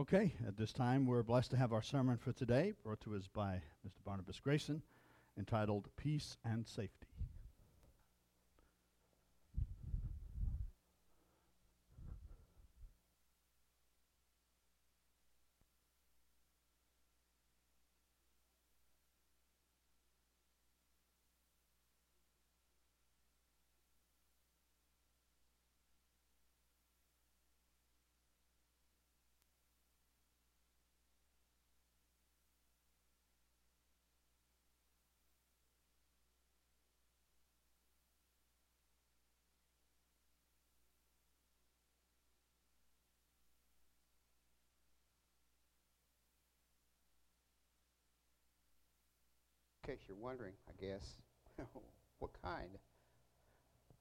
Okay, at this time, we're blessed to have our sermon for today brought to us by Mr. Barnabas Grayson entitled Peace and Safety. In case you're wondering, I guess, what kind?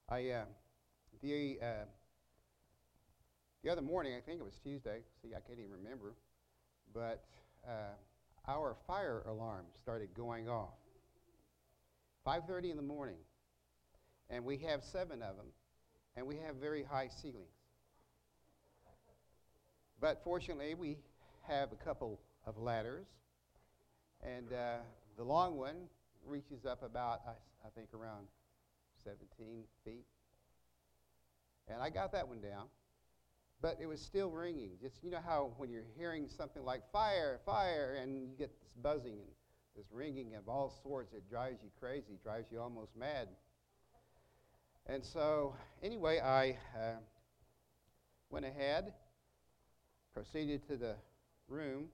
I uh, the uh, the other morning, I think it was Tuesday. See, I can't even remember, but uh, our fire alarm started going off. 5:30 in the morning, and we have seven of them, and we have very high ceilings. But fortunately, we have a couple of ladders, and uh, the long one reaches up about, I, I think, around 17 feet. And I got that one down. But it was still ringing. Just, you know how when you're hearing something like fire, fire, and you get this buzzing and this ringing of all sorts, it drives you crazy, drives you almost mad. And so, anyway, I uh, went ahead, proceeded to the room,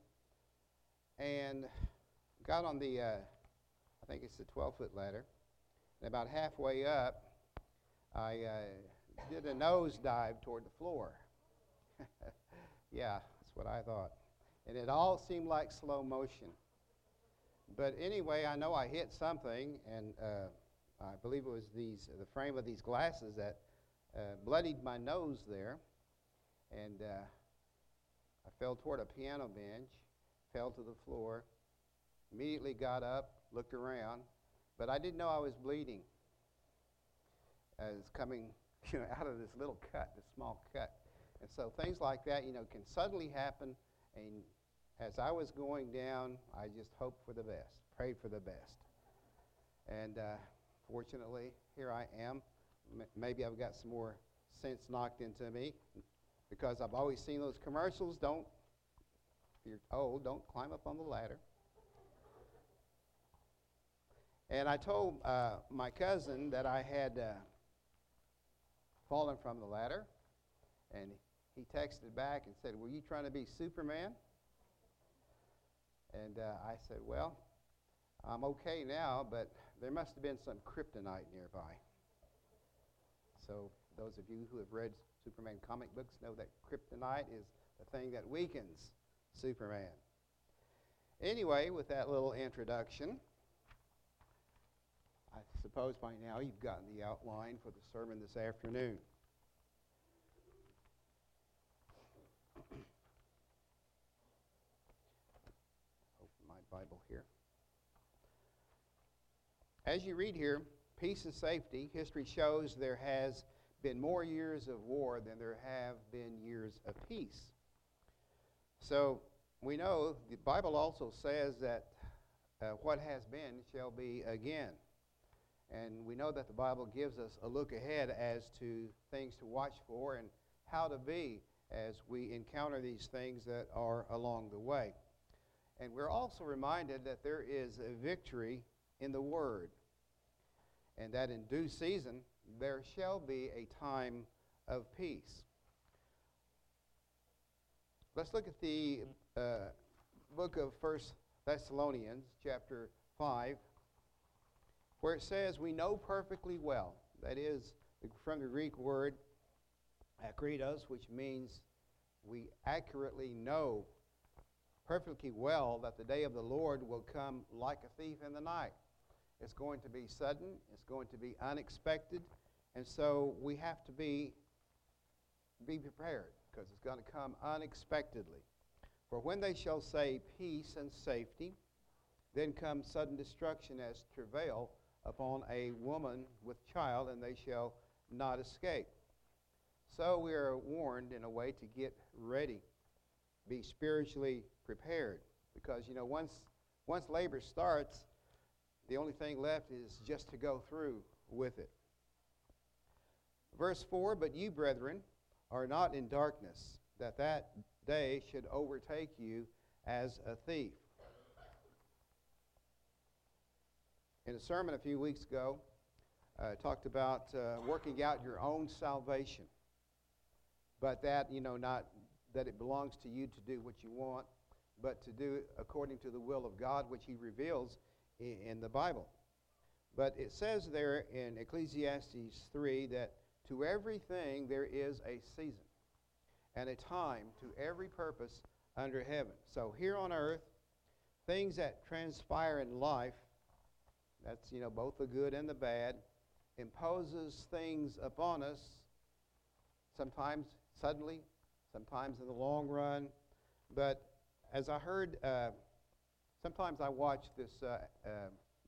and got on the, uh, I think it's the 12 foot ladder. And about halfway up, I uh, did a nose dive toward the floor. yeah, that's what I thought. And it all seemed like slow motion. But anyway, I know I hit something, and uh, I believe it was these, the frame of these glasses that uh, bloodied my nose there. And uh, I fell toward a piano bench, fell to the floor, Immediately got up, looked around, but I didn't know I was bleeding. I was coming you know, out of this little cut, this small cut. And so things like that, you know, can suddenly happen. And as I was going down, I just hoped for the best, prayed for the best. And uh, fortunately, here I am. M- maybe I've got some more sense knocked into me because I've always seen those commercials. Don't, if you're old, don't climb up on the ladder. And I told uh, my cousin that I had uh, fallen from the ladder. And he texted back and said, Were you trying to be Superman? And uh, I said, Well, I'm okay now, but there must have been some kryptonite nearby. So, those of you who have read Superman comic books know that kryptonite is the thing that weakens Superman. Anyway, with that little introduction, I suppose by now you've gotten the outline for the sermon this afternoon. Open my Bible here. As you read here, peace and safety, history shows there has been more years of war than there have been years of peace. So we know the Bible also says that uh, what has been shall be again. And we know that the Bible gives us a look ahead as to things to watch for and how to be as we encounter these things that are along the way. And we're also reminded that there is a victory in the Word, and that in due season there shall be a time of peace. Let's look at the uh, book of First Thessalonians, chapter 5 where it says, We know perfectly well. That is from the Greek word akribos, which means we accurately know perfectly well that the day of the Lord will come like a thief in the night. It's going to be sudden, it's going to be unexpected, and so we have to be, be prepared because it's going to come unexpectedly. For when they shall say peace and safety, then comes sudden destruction as travail upon a woman with child, and they shall not escape. So we are warned in a way to get ready. be spiritually prepared. Because, you know, once, once labor starts, the only thing left is just to go through with it. Verse 4 But you, brethren, are not in darkness, that that day should overtake you as a thief. In a sermon a few weeks ago, uh, talked about uh, working out your own salvation, but that you know not that it belongs to you to do what you want, but to do it according to the will of God, which He reveals in, in the Bible. But it says there in Ecclesiastes 3 that to everything there is a season and a time to every purpose under heaven. So here on earth, things that transpire in life, that's, you know, both the good and the bad, imposes things upon us, sometimes suddenly, sometimes in the long run. But as I heard, uh, sometimes I watch this uh, uh,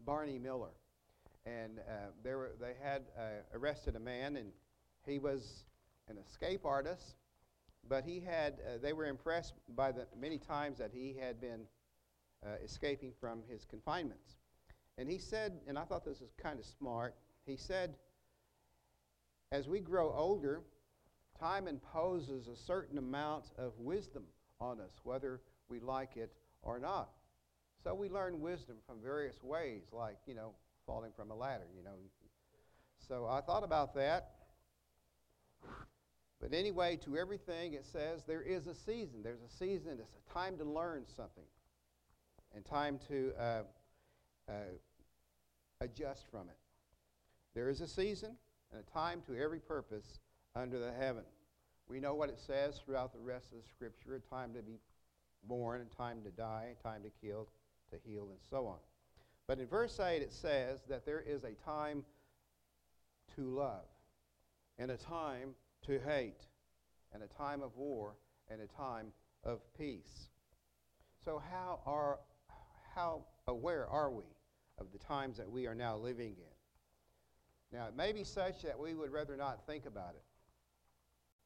Barney Miller, and uh, they, were, they had uh, arrested a man, and he was an escape artist, but he had, uh, they were impressed by the many times that he had been escaping from his confinements. And he said, and I thought this was kind of smart, he said, as we grow older, time imposes a certain amount of wisdom on us, whether we like it or not. So we learn wisdom from various ways, like, you know, falling from a ladder, you know. So I thought about that. But anyway, to everything it says there is a season. There's a season. It's a time to learn something and time to uh, uh, adjust from it. There is a season and a time to every purpose under the heaven. We know what it says throughout the rest of the scripture a time to be born, a time to die, a time to kill, to heal, and so on. But in verse 8 it says that there is a time to love, and a time to hate, and a time of war, and a time of peace. So, how, are, how uh, aware are we of the times that we are now living in? Now, it may be such that we would rather not think about it.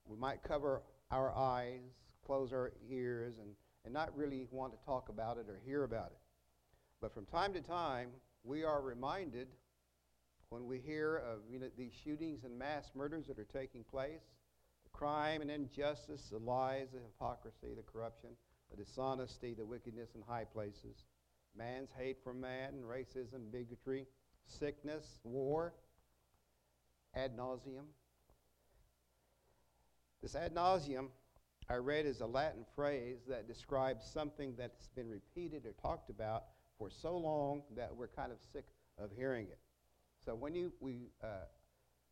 We might cover our eyes, close our ears, and, and not really want to talk about it or hear about it. But from time to time, we are reminded when we hear of you know, these shootings and mass murders that are taking place, the crime and injustice, the lies, the hypocrisy, the corruption, the dishonesty, the wickedness in high places, man's hate for man, racism, bigotry, sickness, war, ad nauseam. This ad nauseam, I read, is a Latin phrase that describes something that's been repeated or talked about for so long that we're kind of sick of hearing it. So when you, we uh,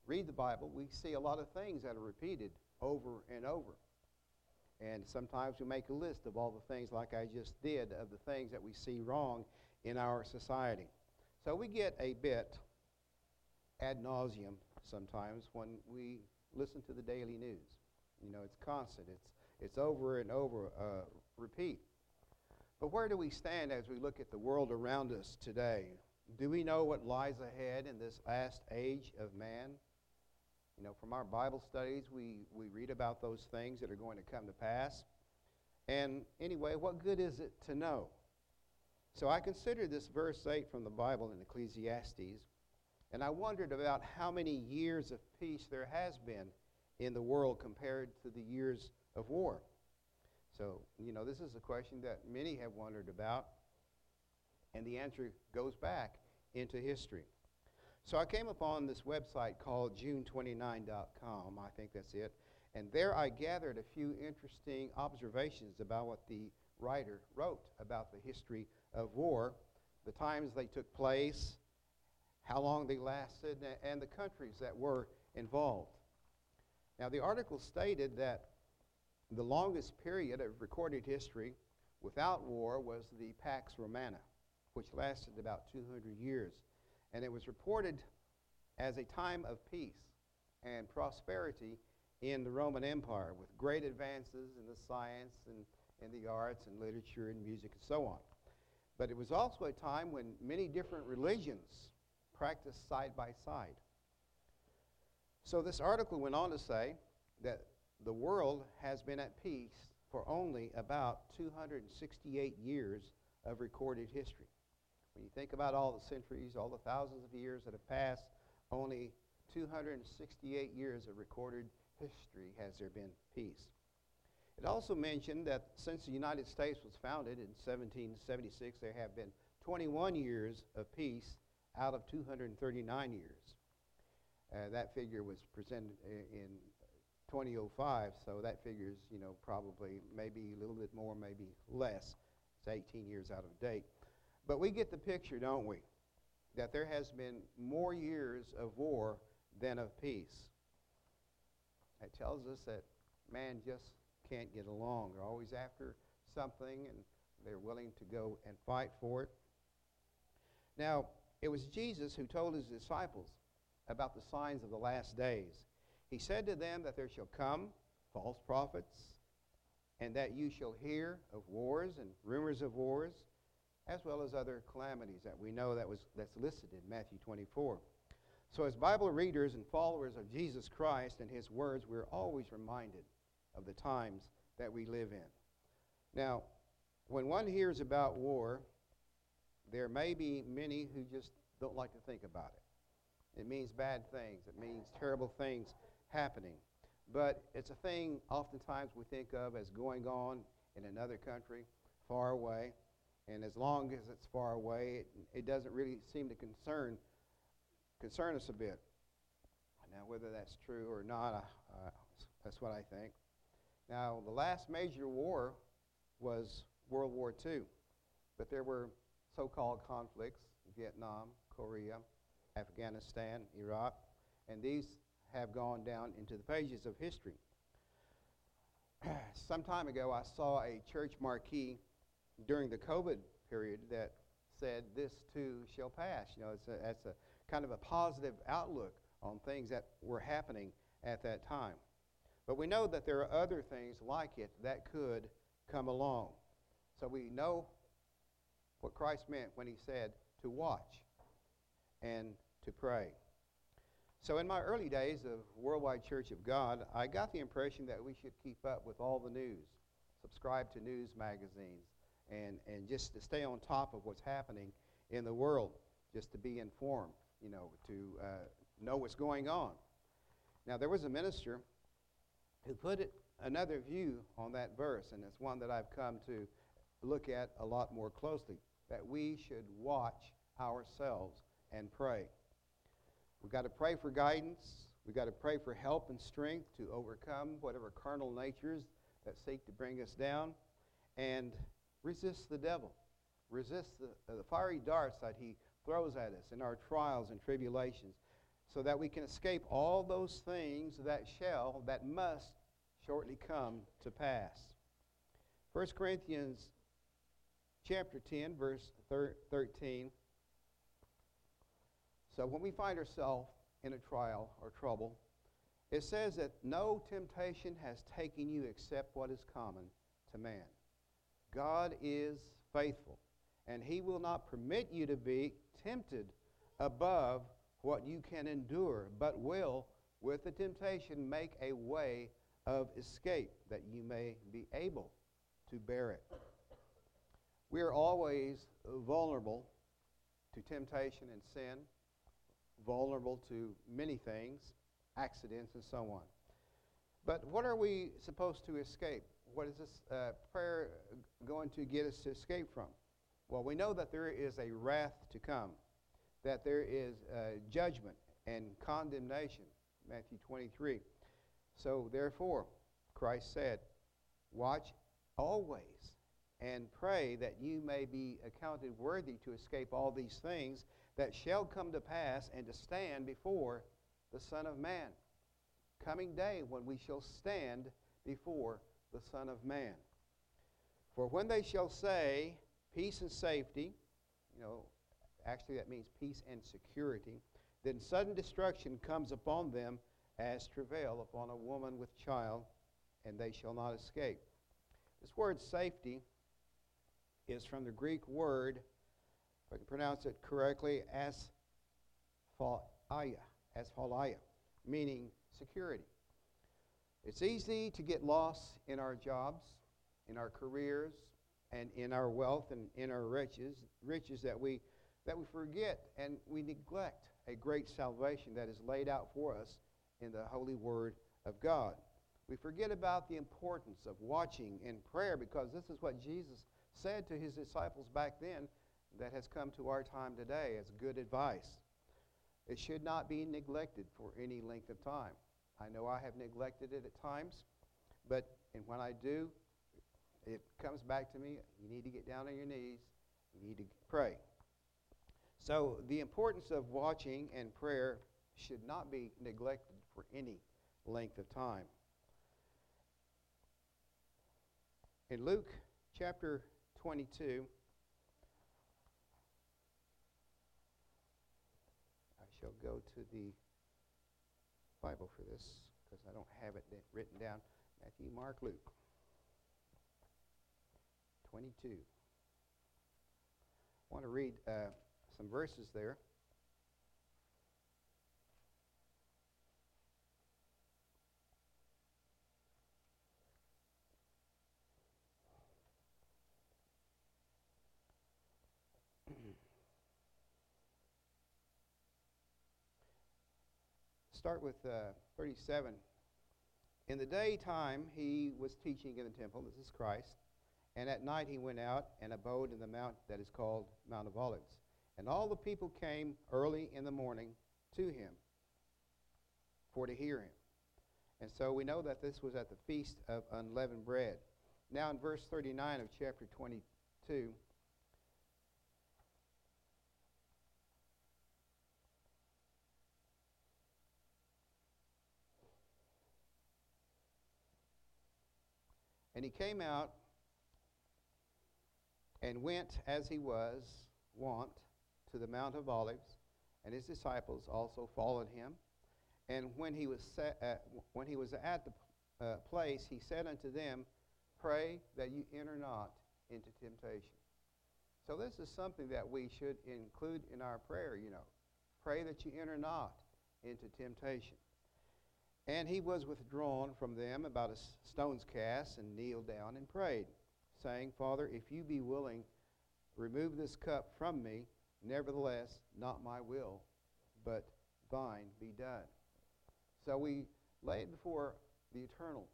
read the Bible, we see a lot of things that are repeated over and over. And sometimes we make a list of all the things, like I just did, of the things that we see wrong in our society. So we get a bit ad nauseam sometimes when we listen to the daily news. You know, it's constant. It's it's over and over uh, repeat. But where do we stand as we look at the world around us today? Do we know what lies ahead in this last age of man? You know, from our Bible studies, we, we read about those things that are going to come to pass. And anyway, what good is it to know? So I considered this verse 8 from the Bible in Ecclesiastes and I wondered about how many years of peace there has been in the world compared to the years of war. So, you know, this is a question that many have wondered about, and the answer goes back into history. So I came upon this website called June29.com, I think that's it, and there I gathered a few interesting observations about what the writer wrote about the history of war, the times they took place, how long they lasted, and the countries that were involved. Now, the article stated that the longest period of recorded history without war was the Pax Romana, which lasted about 200 years. And it was reported as a time of peace and prosperity in the Roman Empire with great advances in the science and in the arts and literature and music and so on. But it was also a time when many different religions practiced side by side. So this article went on to say that the world has been at peace for only about 268 years of recorded history. When you think about all the centuries, all the thousands of years that have passed, only 268 years of recorded history has there been peace. It also mentioned that since the United States was founded in 1776, there have been 21 years of peace out of 239 years. Uh, that figure was presented in 2005, so that figure is, you know, probably maybe a little bit more, maybe less. It's 18 years out of date. But we get the picture, don't we? That there has been more years of war than of peace. It tells us that man just can't get along. They're always after something and they're willing to go and fight for it. Now, it was Jesus who told his disciples about the signs of the last days. He said to them that there shall come false prophets, and that you shall hear of wars and rumors of wars, as well as other calamities that we know that was that's listed in Matthew 24. So as Bible readers and followers of Jesus Christ and his words, we're always reminded of the times that we live in. Now, when one hears about war, there may be many who just don't like to think about it. It means bad things. It means terrible things happening. But it's a thing oftentimes we think of as going on in another country, far away. And as long as it's far away, it, it doesn't really seem to concern, concern us a bit. Now, whether that's true or not, uh, that's what I think. Now, the last major war was World War II, but there were so called conflicts Vietnam, Korea, Afghanistan, Iraq, and these have gone down into the pages of history. Some time ago, I saw a church marquee during the COVID period that said, This too shall pass. You know, it's a, that's a kind of a positive outlook on things that were happening at that time. But we know that there are other things like it that could come along. So we know what Christ meant when he said to watch and to pray. So, in my early days of Worldwide Church of God, I got the impression that we should keep up with all the news, subscribe to news magazines, and, and just to stay on top of what's happening in the world, just to be informed, you know, to uh, know what's going on. Now, there was a minister who put it, another view on that verse, and it's one that I've come to look at a lot more closely that we should watch ourselves and pray. We've got to pray for guidance. We've got to pray for help and strength to overcome whatever carnal natures that seek to bring us down. And resist the devil. Resist the, uh, the fiery darts that he throws at us in our trials and tribulations so that we can escape all those things that shall, that must shortly come to pass. 1 Corinthians chapter 10, verse 13 so when we find ourselves in a trial or trouble, it says that no temptation has taken you except what is common to man. God is faithful, and he will not permit you to be tempted above what you can endure, but will, with the temptation, make a way of escape that you may be able to bear it. We are always vulnerable to temptation and sin vulnerable to many things, accidents, and so on. But what are we supposed to escape? What is this uh, prayer going to get us to escape from? Well, we know that there is a wrath to come, that there is uh, judgment and condemnation, Matthew 23. So, therefore, Christ said, Watch always and pray that you may be accounted worthy to escape all these things that shall come to pass and to stand before the Son of Man. Coming day when we shall stand before the Son of Man. For when they shall say, Peace and safety, you know, actually that means peace and security, then sudden destruction comes upon them as travail upon a woman with child, and they shall not escape. This word safety is from the Greek word if I can pronounce it correctly, asphaleia, asphaleia, meaning security. It's easy to get lost in our jobs. in our careers, and in our wealth and in our riches, riches that we that we forget and we neglect a great salvation that is laid out for us in the holy word of God. We forget about the importance of watching in prayer because this is what Jesus said to his disciples back then that has come to our time today as good advice. It should not be neglected for any length of time. I know I have neglected it at times, but and when I do, it comes back to me. You need to get down on your knees. You need to pray. So the importance of watching and prayer should not be neglected for any length of time. In Luke chapter 22, I shall go to the Bible for this because I don't have it written down. Matthew, Mark, Luke. 22. I want to read uh, some verses there. Start with uh, 37. In the daytime, he was teaching in the temple. This is Christ. And at night, he went out and abode in the mount that is called Mount of Olives. And all the people came early in the morning to him for to hear him. And so we know that this was at the feast of unleavened bread. Now, in verse 39 of chapter 22, And he came out and went as he was wont to the Mount of Olives, and his disciples also followed him. And when he was, set, uh, when he was at the uh, place, he said unto them, Pray that you enter not into temptation. So, this is something that we should include in our prayer, you know. Pray that you enter not into temptation. And he was withdrawn from them about a stone's cast and kneeled down and prayed, saying, Father, if you be willing, remove this cup from me. Nevertheless, not my will, but thine be done. So we lay it before the eternal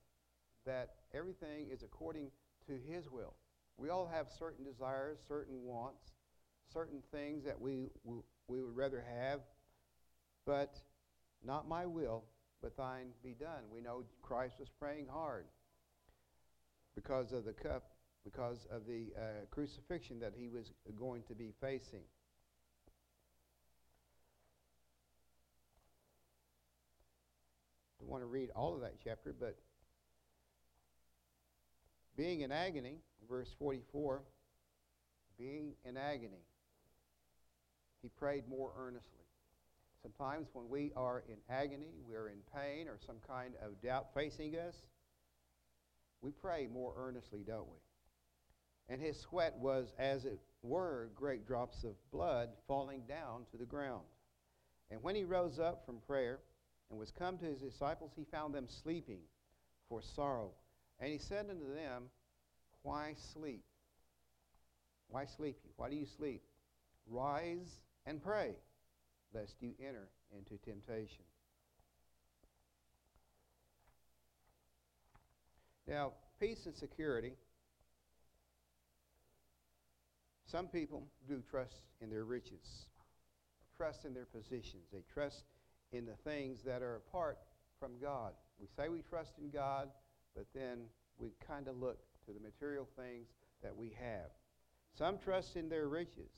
that everything is according to his will. We all have certain desires, certain wants, certain things that we, we would rather have, but not my will, but thine be done. We know Christ was praying hard because of the cup, because of the uh, crucifixion that he was going to be facing. Don't want to read all of that chapter, but being in agony, verse 44, being in agony, he prayed more earnestly. Sometimes when we are in agony, we're in pain, or some kind of doubt facing us, we pray more earnestly, don't we? And his sweat was, as it were, great drops of blood falling down to the ground. And when he rose up from prayer and was come to his disciples, he found them sleeping for sorrow. And he said unto them, Why sleep? Why sleep you? Why do you sleep? Rise and pray lest you enter into temptation. Now, peace and security. Some people do trust in their riches, trust in their positions. They trust in the things that are apart from God. We say we trust in God, but then we kind of look to the material things that we have. Some trust in their riches.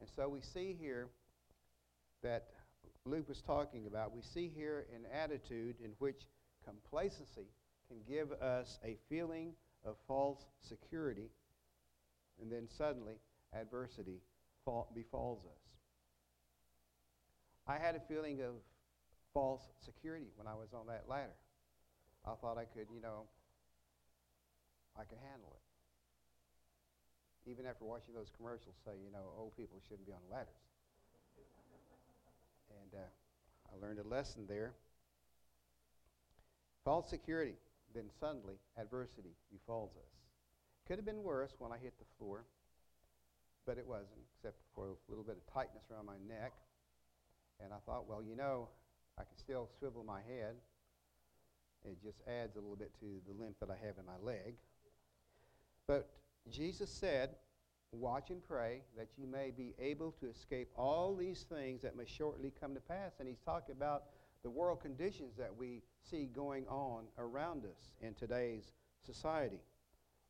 And so we see here that Luke was talking about, we see here an attitude in which complacency can give us a feeling of false security, and then suddenly adversity fall, befalls us. I had a feeling of false security when I was on that ladder. I thought I could, you know, I could handle it. Even after watching those commercials say, you know, old people shouldn't be on ladders. And uh, I learned a lesson there. False security, then suddenly adversity befalls us. Could have been worse when I hit the floor, but it wasn't, except for a little bit of tightness around my neck. And I thought, well, you know, I can still swivel my head. It just adds a little bit to the limp that I have in my leg. But Jesus said, Watch and pray that you may be able to escape all these things that must shortly come to pass. And he's talking about the world conditions that we see going on around us in today's society.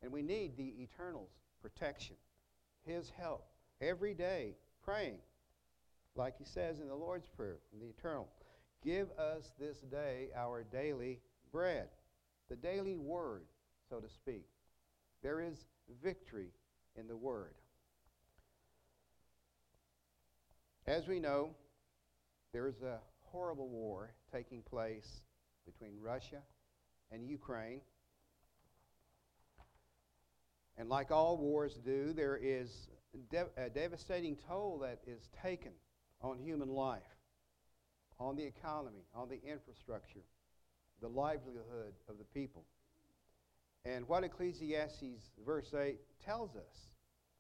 And we need the eternal's protection, his help, every day praying, like he says in the Lord's Prayer, the eternal. Give us this day our daily bread, the daily word, so to speak. There is victory in the word. As we know, there is a horrible war taking place between Russia and Ukraine. And like all wars do, there is de- a devastating toll that is taken on human life, on the economy, on the infrastructure, the livelihood of the people. And what Ecclesiastes verse 8 tells us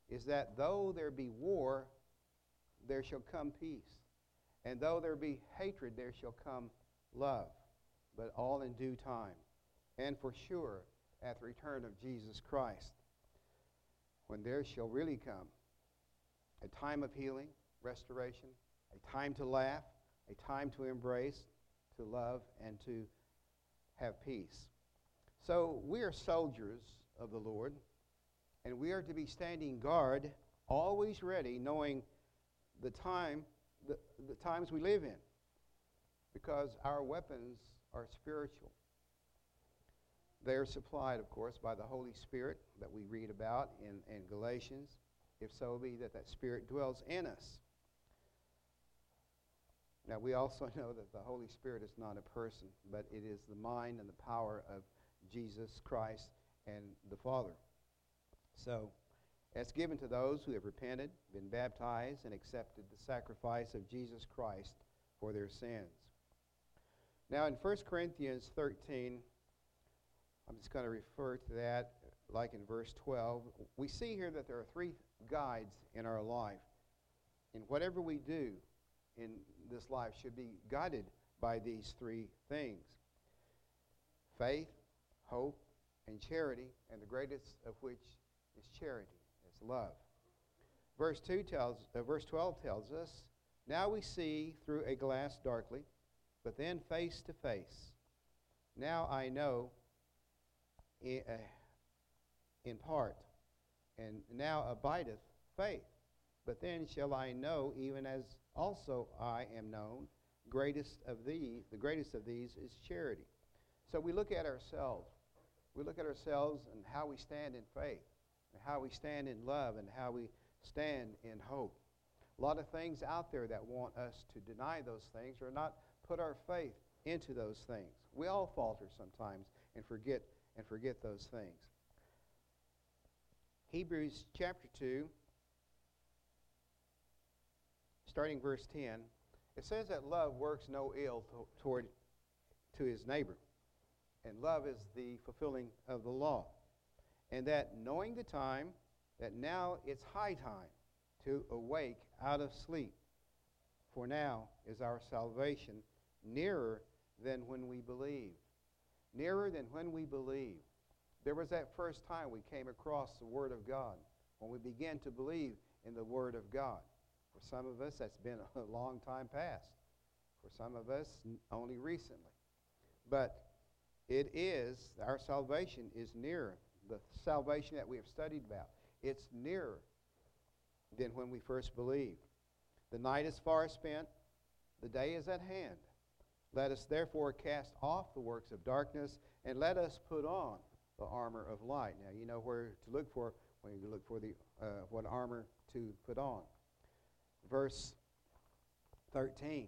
is that though there be war, there shall come peace. And though there be hatred, there shall come love, but all in due time. And for sure, at the return of Jesus Christ, when there shall really come a time of healing, restoration, a time to laugh, a time to embrace, to love, and to have peace. So we are soldiers of the Lord, and we are to be standing guard, always ready, knowing the time, the, the times we live in, because our weapons are spiritual. They are supplied, of course, by the Holy Spirit that we read about in, in Galatians, if so be that that Spirit dwells in us. Now, we also know that the Holy Spirit is not a person, but it is the mind and the power of Jesus Christ and the Father. So, it's given to those who have repented, been baptized, and accepted the sacrifice of Jesus Christ for their sins. Now, in 1 Corinthians 13, I'm just going to refer to that like in verse 12. We see here that there are three guides in our life. And whatever we do in this life should be guided by these three things faith, hope, and charity, and the greatest of which is charity, is love. Verse 2 tells, uh, verse 12 tells us, Now we see through a glass darkly, but then face to face. Now I know in, uh, in part, and now abideth faith. But then shall I know, even as also I am known. Greatest of these, the greatest of these is charity. So we look at ourselves. We look at ourselves and how we stand in faith, and how we stand in love, and how we stand in hope. A lot of things out there that want us to deny those things or not put our faith into those things. We all falter sometimes and forget and forget those things. Hebrews chapter 2 starting verse 10, it says that love works no ill to, toward to his neighbor. And love is the fulfilling of the law. And that knowing the time, that now it's high time to awake out of sleep. For now is our salvation nearer than when we believed. Nearer than when we believed. There was that first time we came across the Word of God, when we began to believe in the Word of God. For some of us, that's been a long time past. For some of us, only recently. But it is, our salvation is nearer. The salvation that we have studied about, it's nearer than when we first believed. The night is far spent, the day is at hand. Let us therefore cast off the works of darkness and let us put on the armor of light. Now, you know where to look for when you look for the, uh, what armor to put on verse 13.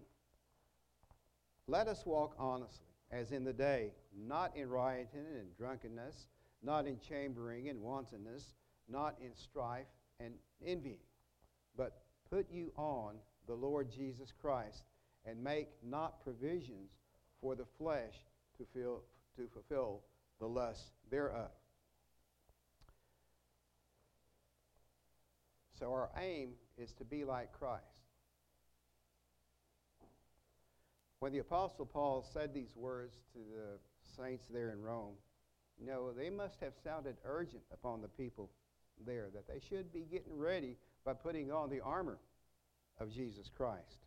Let us walk honestly, as in the day, not in rioting and drunkenness, not in chambering and wantonness, not in strife and envying, but put you on the Lord Jesus Christ and make not provisions for the flesh to, feel, to fulfill the lust thereof. So our aim is to be like Christ. When the Apostle Paul said these words to the saints there in Rome, you know, they must have sounded urgent upon the people there that they should be getting ready by putting on the armor of Jesus Christ,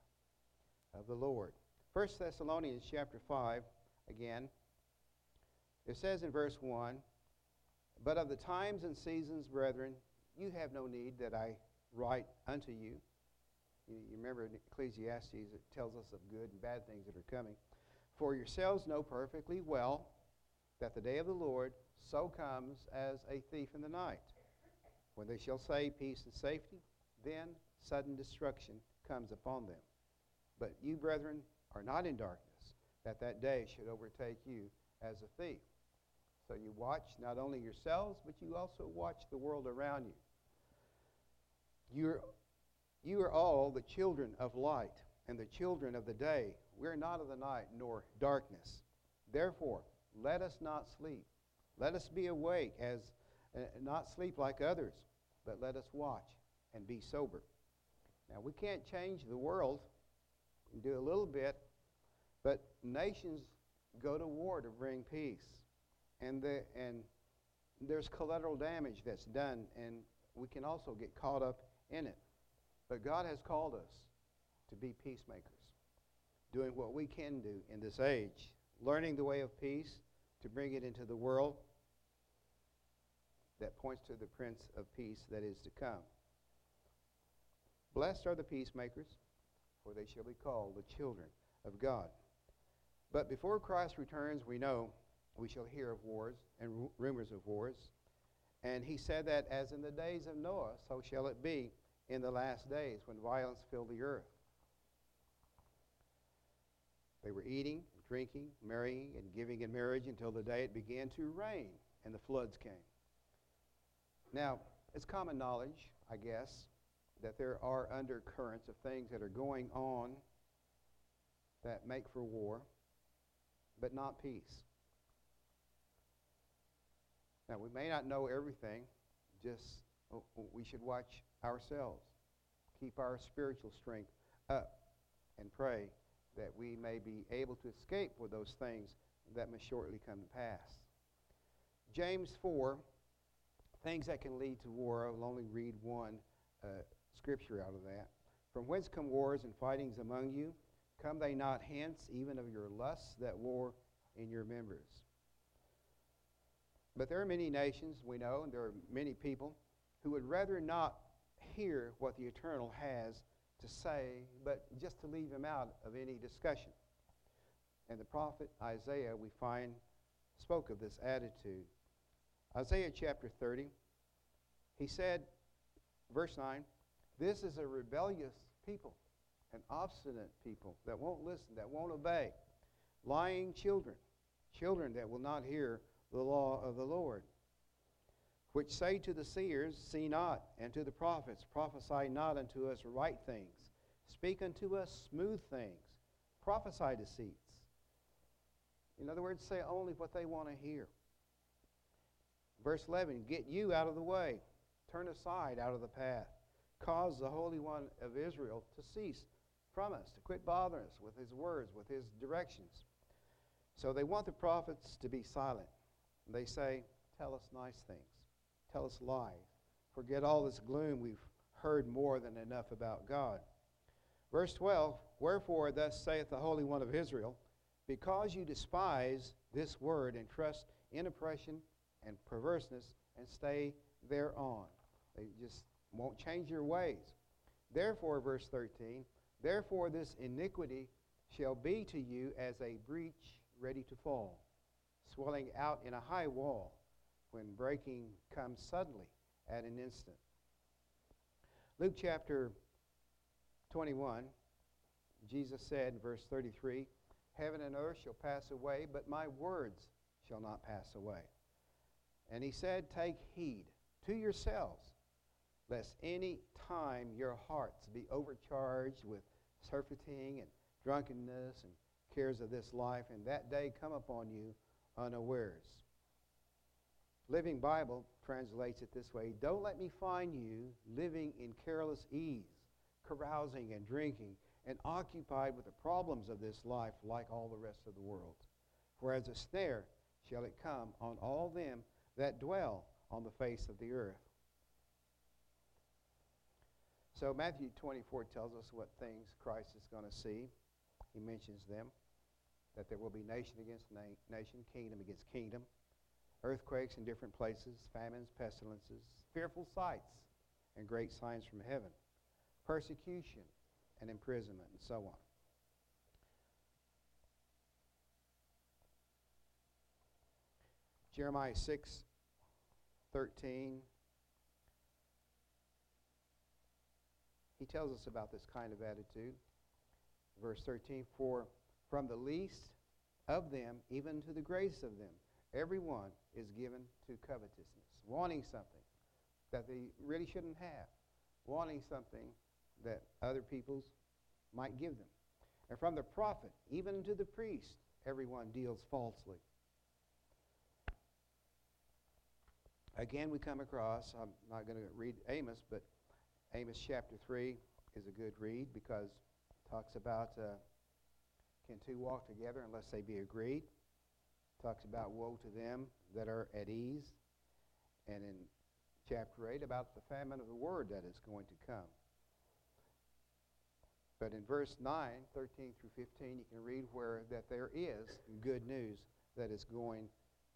of the Lord. 1 Thessalonians chapter 5, again, it says in verse 1 But of the times and seasons, brethren, you have no need that I write unto you. You, you remember in Ecclesiastes, it tells us of good and bad things that are coming. For yourselves know perfectly well that the day of the Lord so comes as a thief in the night. When they shall say peace and safety, then sudden destruction comes upon them. But you, brethren, are not in darkness, that that day should overtake you as a thief. So you watch not only yourselves, but you also watch the world around you. You're, you are all the children of light and the children of the day. We're not of the night nor darkness. Therefore, let us not sleep. Let us be awake as uh, not sleep like others, but let us watch and be sober. Now, we can't change the world. We can do a little bit, but nations go to war to bring peace and, the, and there's collateral damage that's done, and we can also get caught up in it. But God has called us to be peacemakers, doing what we can do in this age, learning the way of peace to bring it into the world that points to the Prince of Peace that is to come. Blessed are the peacemakers, for they shall be called the children of God. But before Christ returns, we know we shall hear of wars and rumors of wars. And he said that as in the days of Noah, so shall it be in the last days when violence filled the earth. They were eating, drinking, marrying, and giving in marriage until the day it began to rain and the floods came. Now, it's common knowledge, I guess, that there are undercurrents of things that are going on that make for war, but not peace. Now, we may not know everything, just oh, we should watch ourselves, keep our spiritual strength up, and pray that we may be able to escape with those things that must shortly come to pass. James 4, things that can lead to war. I'll only read one uh, scripture out of that. From whence come wars and fightings among you? Come they not hence, even of your lusts that war in your members? But there are many nations, we know, and there are many people who would rather not hear what the eternal has to say, but just to leave him out of any discussion. And the prophet Isaiah, we find, spoke of this attitude. Isaiah chapter 30, he said, verse 9, This is a rebellious people, an obstinate people that won't listen, that won't obey, lying children, children that will not hear the law of the Lord. Which say to the seers, See not, and to the prophets, Prophesy not unto us right things. Speak unto us smooth things. Prophesy deceits. In other words, say only what they want to hear. Verse 11 Get you out of the way, turn aside out of the path. Cause the Holy One of Israel to cease from us, to quit bothering us with his words, with his directions. So they want the prophets to be silent. They say, Tell us nice things. Tell us lies. Forget all this gloom. We've heard more than enough about God. Verse 12 Wherefore, thus saith the Holy One of Israel, because you despise this word and trust in oppression and perverseness and stay thereon. They just won't change your ways. Therefore, verse 13, therefore this iniquity shall be to you as a breach ready to fall swelling out in a high wall when breaking comes suddenly at an instant. Luke chapter 21, Jesus said in verse 33 Heaven and earth shall pass away, but my words shall not pass away. And he said, Take heed to yourselves, lest any time your hearts be overcharged with surfeiting and drunkenness and cares of this life, and that day come upon you unawares. Living Bible translates it this way Don't let me find you living in careless ease, carousing and drinking, and occupied with the problems of this life like all the rest of the world. For as a snare shall it come on all them that dwell on the face of the earth. So Matthew 24 tells us what things Christ is going to see. He mentions them that there will be nation against na- nation, kingdom against kingdom, earthquakes in different places, famines, pestilences, fearful sights, and great signs from heaven, persecution and imprisonment, and so on. Jeremiah 6 13. He tells us about this kind of attitude. Verse 13 For from the least of them, even to the greatest of them, everyone is given to covetousness, wanting something that they really shouldn't have, wanting something that other peoples might give them. And from the prophet, even to the priest, everyone deals falsely. Again, we come across, I'm not going to read Amos, but Amos chapter 3 is a good read because it talks about uh, can two walk together unless they be agreed? Talks about woe to them that are at ease. And in chapter 8, about the famine of the word that is going to come. But in verse 9, 13 through 15, you can read where that there is good news that is going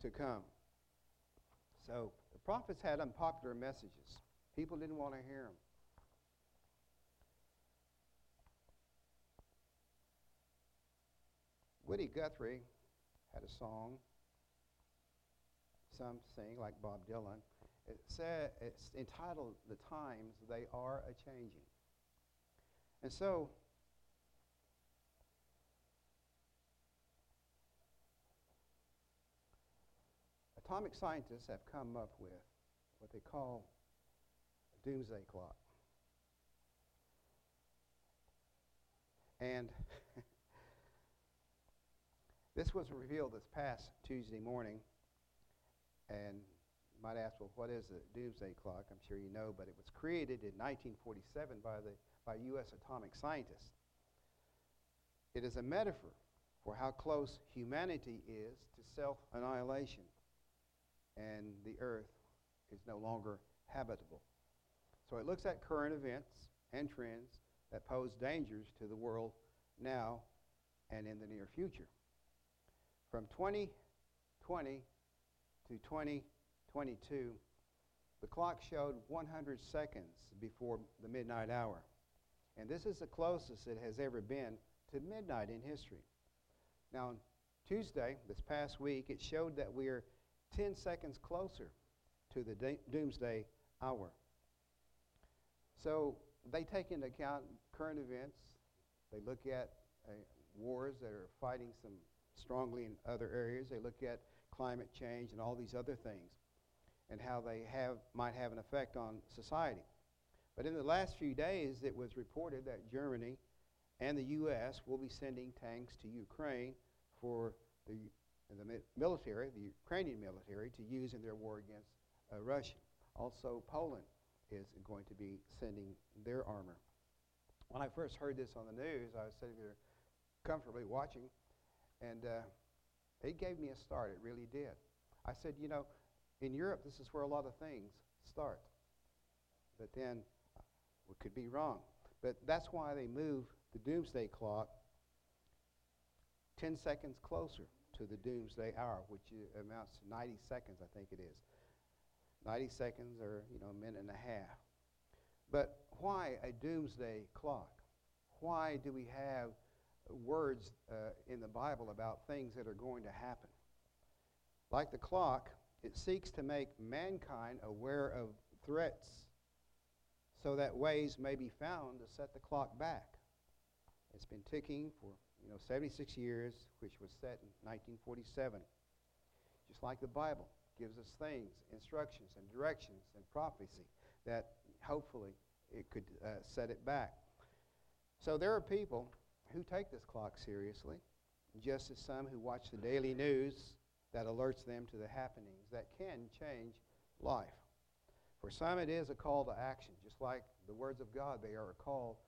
to come. So the prophets had unpopular messages. People didn't want to hear them. Woody Guthrie had a song, some sing like Bob Dylan. It said, it's entitled The Times They Are a Changing. And so, atomic scientists have come up with what they call a doomsday clock. And this was revealed this past Tuesday morning. And you might ask, well, what is a doomsday clock? I'm sure you know, but it was created in 1947 by, the, by U.S. atomic scientists. It is a metaphor for how close humanity is to self annihilation, and the earth is no longer habitable. So it looks at current events and trends that pose dangers to the world now and in the near future. From 2020 to 2022, the clock showed 100 seconds before the midnight hour. And this is the closest it has ever been to midnight in history. Now, Tuesday, this past week, it showed that we are 10 seconds closer to the da- doomsday hour. So they take into account current events. They look at uh, wars that are fighting some strongly in other areas. They look at climate change and all these other things and how they have, might have an effect on society. But in the last few days, it was reported that Germany and the U.S. will be sending tanks to Ukraine for the, the military, the Ukrainian military, to use in their war against uh, Russia. Also, Poland is going to be sending their armor. When I first heard this on the news, I was sitting there comfortably watching, and uh, it gave me a start. It really did. I said, you know, in Europe, this is where a lot of things start. But then we could be wrong. But that's why they move the doomsday clock 10 seconds closer to the doomsday hour, which amounts to 90 seconds, I think it is. 90 seconds or, you know, a minute and a half. But why a doomsday clock? Why do we have words uh, in the Bible about things that are going to happen? Like the clock, it seeks to make mankind aware of threats so that ways may be found to set the clock back. It's been ticking for you know 76 years, which was set in 1947. Just like the Bible gives us things, instructions, and directions and prophecy that hopefully it could uh, set it back. So there are people who take this clock seriously, just as some who watch the daily news that alerts them to the happenings that can change life. For some, it is a call to action, just like the words of God, they are a call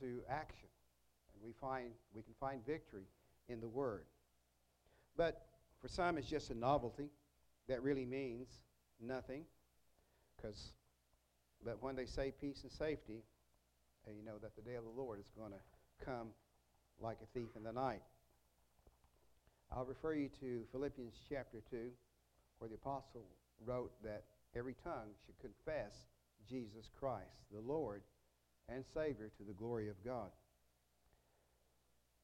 to action. And we, find, we can find victory in the Word. But for some, it's just a novelty that really means nothing. Because, but when they say peace and safety, you know that the day of the Lord is going to come like a thief in the night. I'll refer you to Philippians chapter 2, where the apostle wrote that every tongue should confess Jesus Christ, the Lord and Savior, to the glory of God.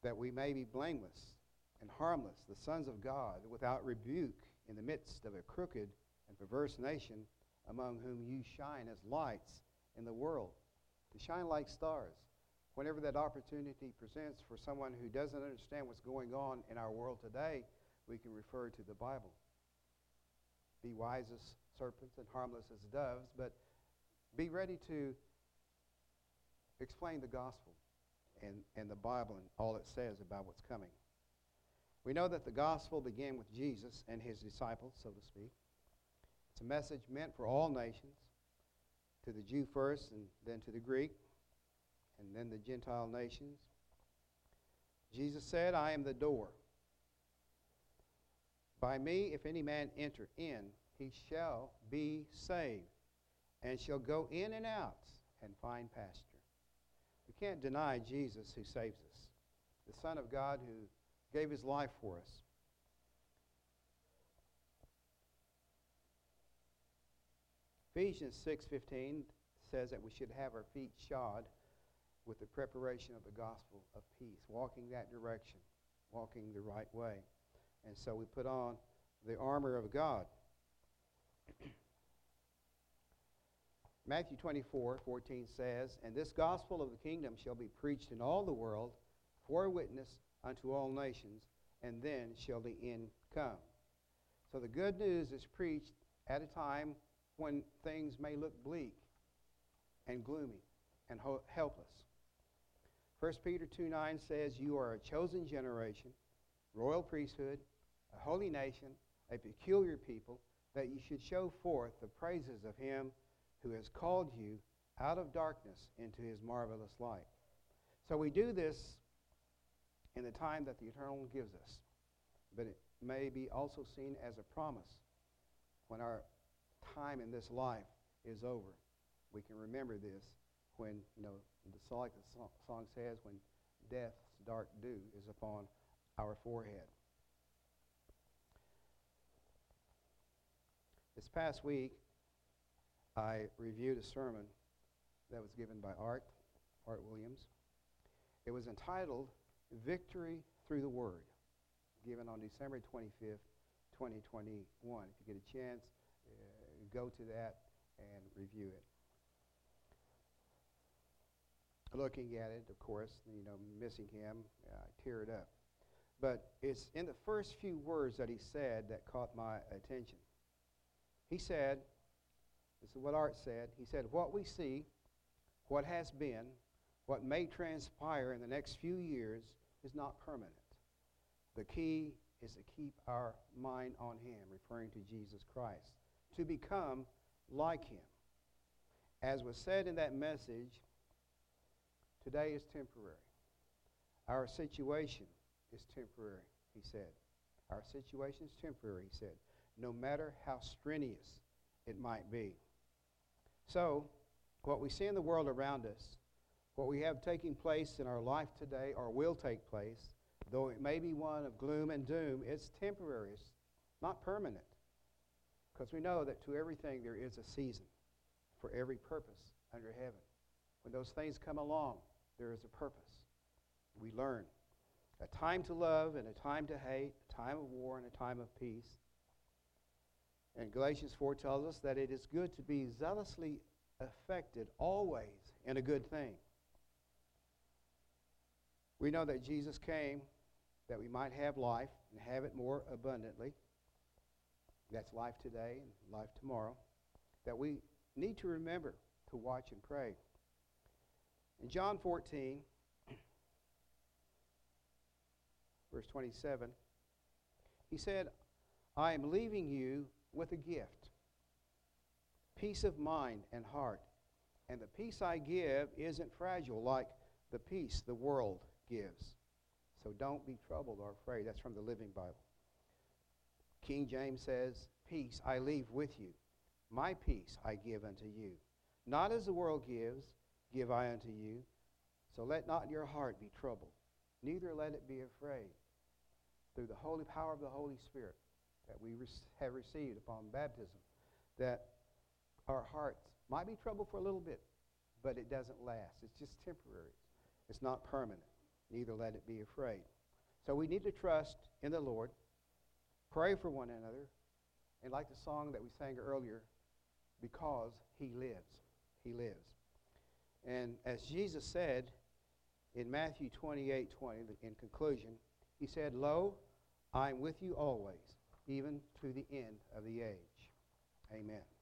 That we may be blameless and harmless, the sons of God, without rebuke in the midst of a crooked and perverse nation, among whom you shine as lights in the world, to shine like stars. Whenever that opportunity presents for someone who doesn't understand what's going on in our world today, we can refer to the Bible. Be wise as serpents and harmless as doves, but be ready to explain the gospel and, and the Bible and all it says about what's coming. We know that the gospel began with Jesus and his disciples, so to speak. It's a message meant for all nations, to the Jew first and then to the Greek, and then the Gentile nations. Jesus said, I am the door. By me, if any man enter in, he shall be saved, and shall go in and out and find pasture. We can't deny Jesus who saves us, the Son of God who gave his life for us. Ephesians 6:15 says that we should have our feet shod with the preparation of the gospel of peace, walking that direction, walking the right way. And so we put on the armor of God. Matthew 24, 14 says, And this gospel of the kingdom shall be preached in all the world for a witness unto all nations, and then shall the end come. So the good news is preached at a time when things may look bleak and gloomy and ho- helpless. 1 Peter 2 9 says, You are a chosen generation, royal priesthood, a holy nation, a peculiar people, that you should show forth the praises of him who has called you out of darkness into his marvelous light. So we do this in the time that the eternal gives us, but it may be also seen as a promise when our time in this life is over. We can remember this when, you know, the, like the song says, when death's dark dew is upon our forehead. This past week, I reviewed a sermon that was given by Art, Art Williams. It was entitled Victory Through the Word, given on December 25th, 2021. If you get a chance, uh, go to that and review it. Looking at it, of course, you know, missing him, I uh, teared up. But it's in the first few words that he said that caught my attention. He said, this is what Art said. He said, What we see, what has been, what may transpire in the next few years is not permanent. The key is to keep our mind on Him, referring to Jesus Christ, to become like Him. As was said in that message, today is temporary. Our situation is temporary, he said. Our situation is temporary, he said, no matter how strenuous it might be. So, what we see in the world around us, what we have taking place in our life today or will take place, though it may be one of gloom and doom, it's temporary. It's not permanent. Because we know that to everything there is a season for every purpose under heaven. When those things come along, there is a purpose. We learn. A time to love and a time to hate, a time of war and a time of peace. And Galatians 4 tells us that it is good to be zealously affected always in a good thing. We know that Jesus came that we might have life and have it more abundantly. That's life today and life tomorrow. That we need to remember to watch and pray. In John 14, verse 27, he said, I am leaving you with a gift peace of mind and heart. And the peace I give isn't fragile like the peace the world gives. So don't be troubled or afraid. That's from the Living Bible. King James says, Peace I leave with you. My peace I give unto you. Not as the world gives, give I unto you. So let not your heart be troubled, neither let it be afraid. Through the holy power of the Holy Spirit that we have received upon baptism, that our hearts might be troubled for a little bit, but it doesn't last. It's just temporary. It's not permanent. Neither let it be afraid. So we need to trust in the Lord, pray for one another, and like the song that we sang earlier, because he lives. He lives. And as Jesus said in Matthew 28 20, in conclusion, he said, Lo, I am with you always, even to the end of the age. Amen.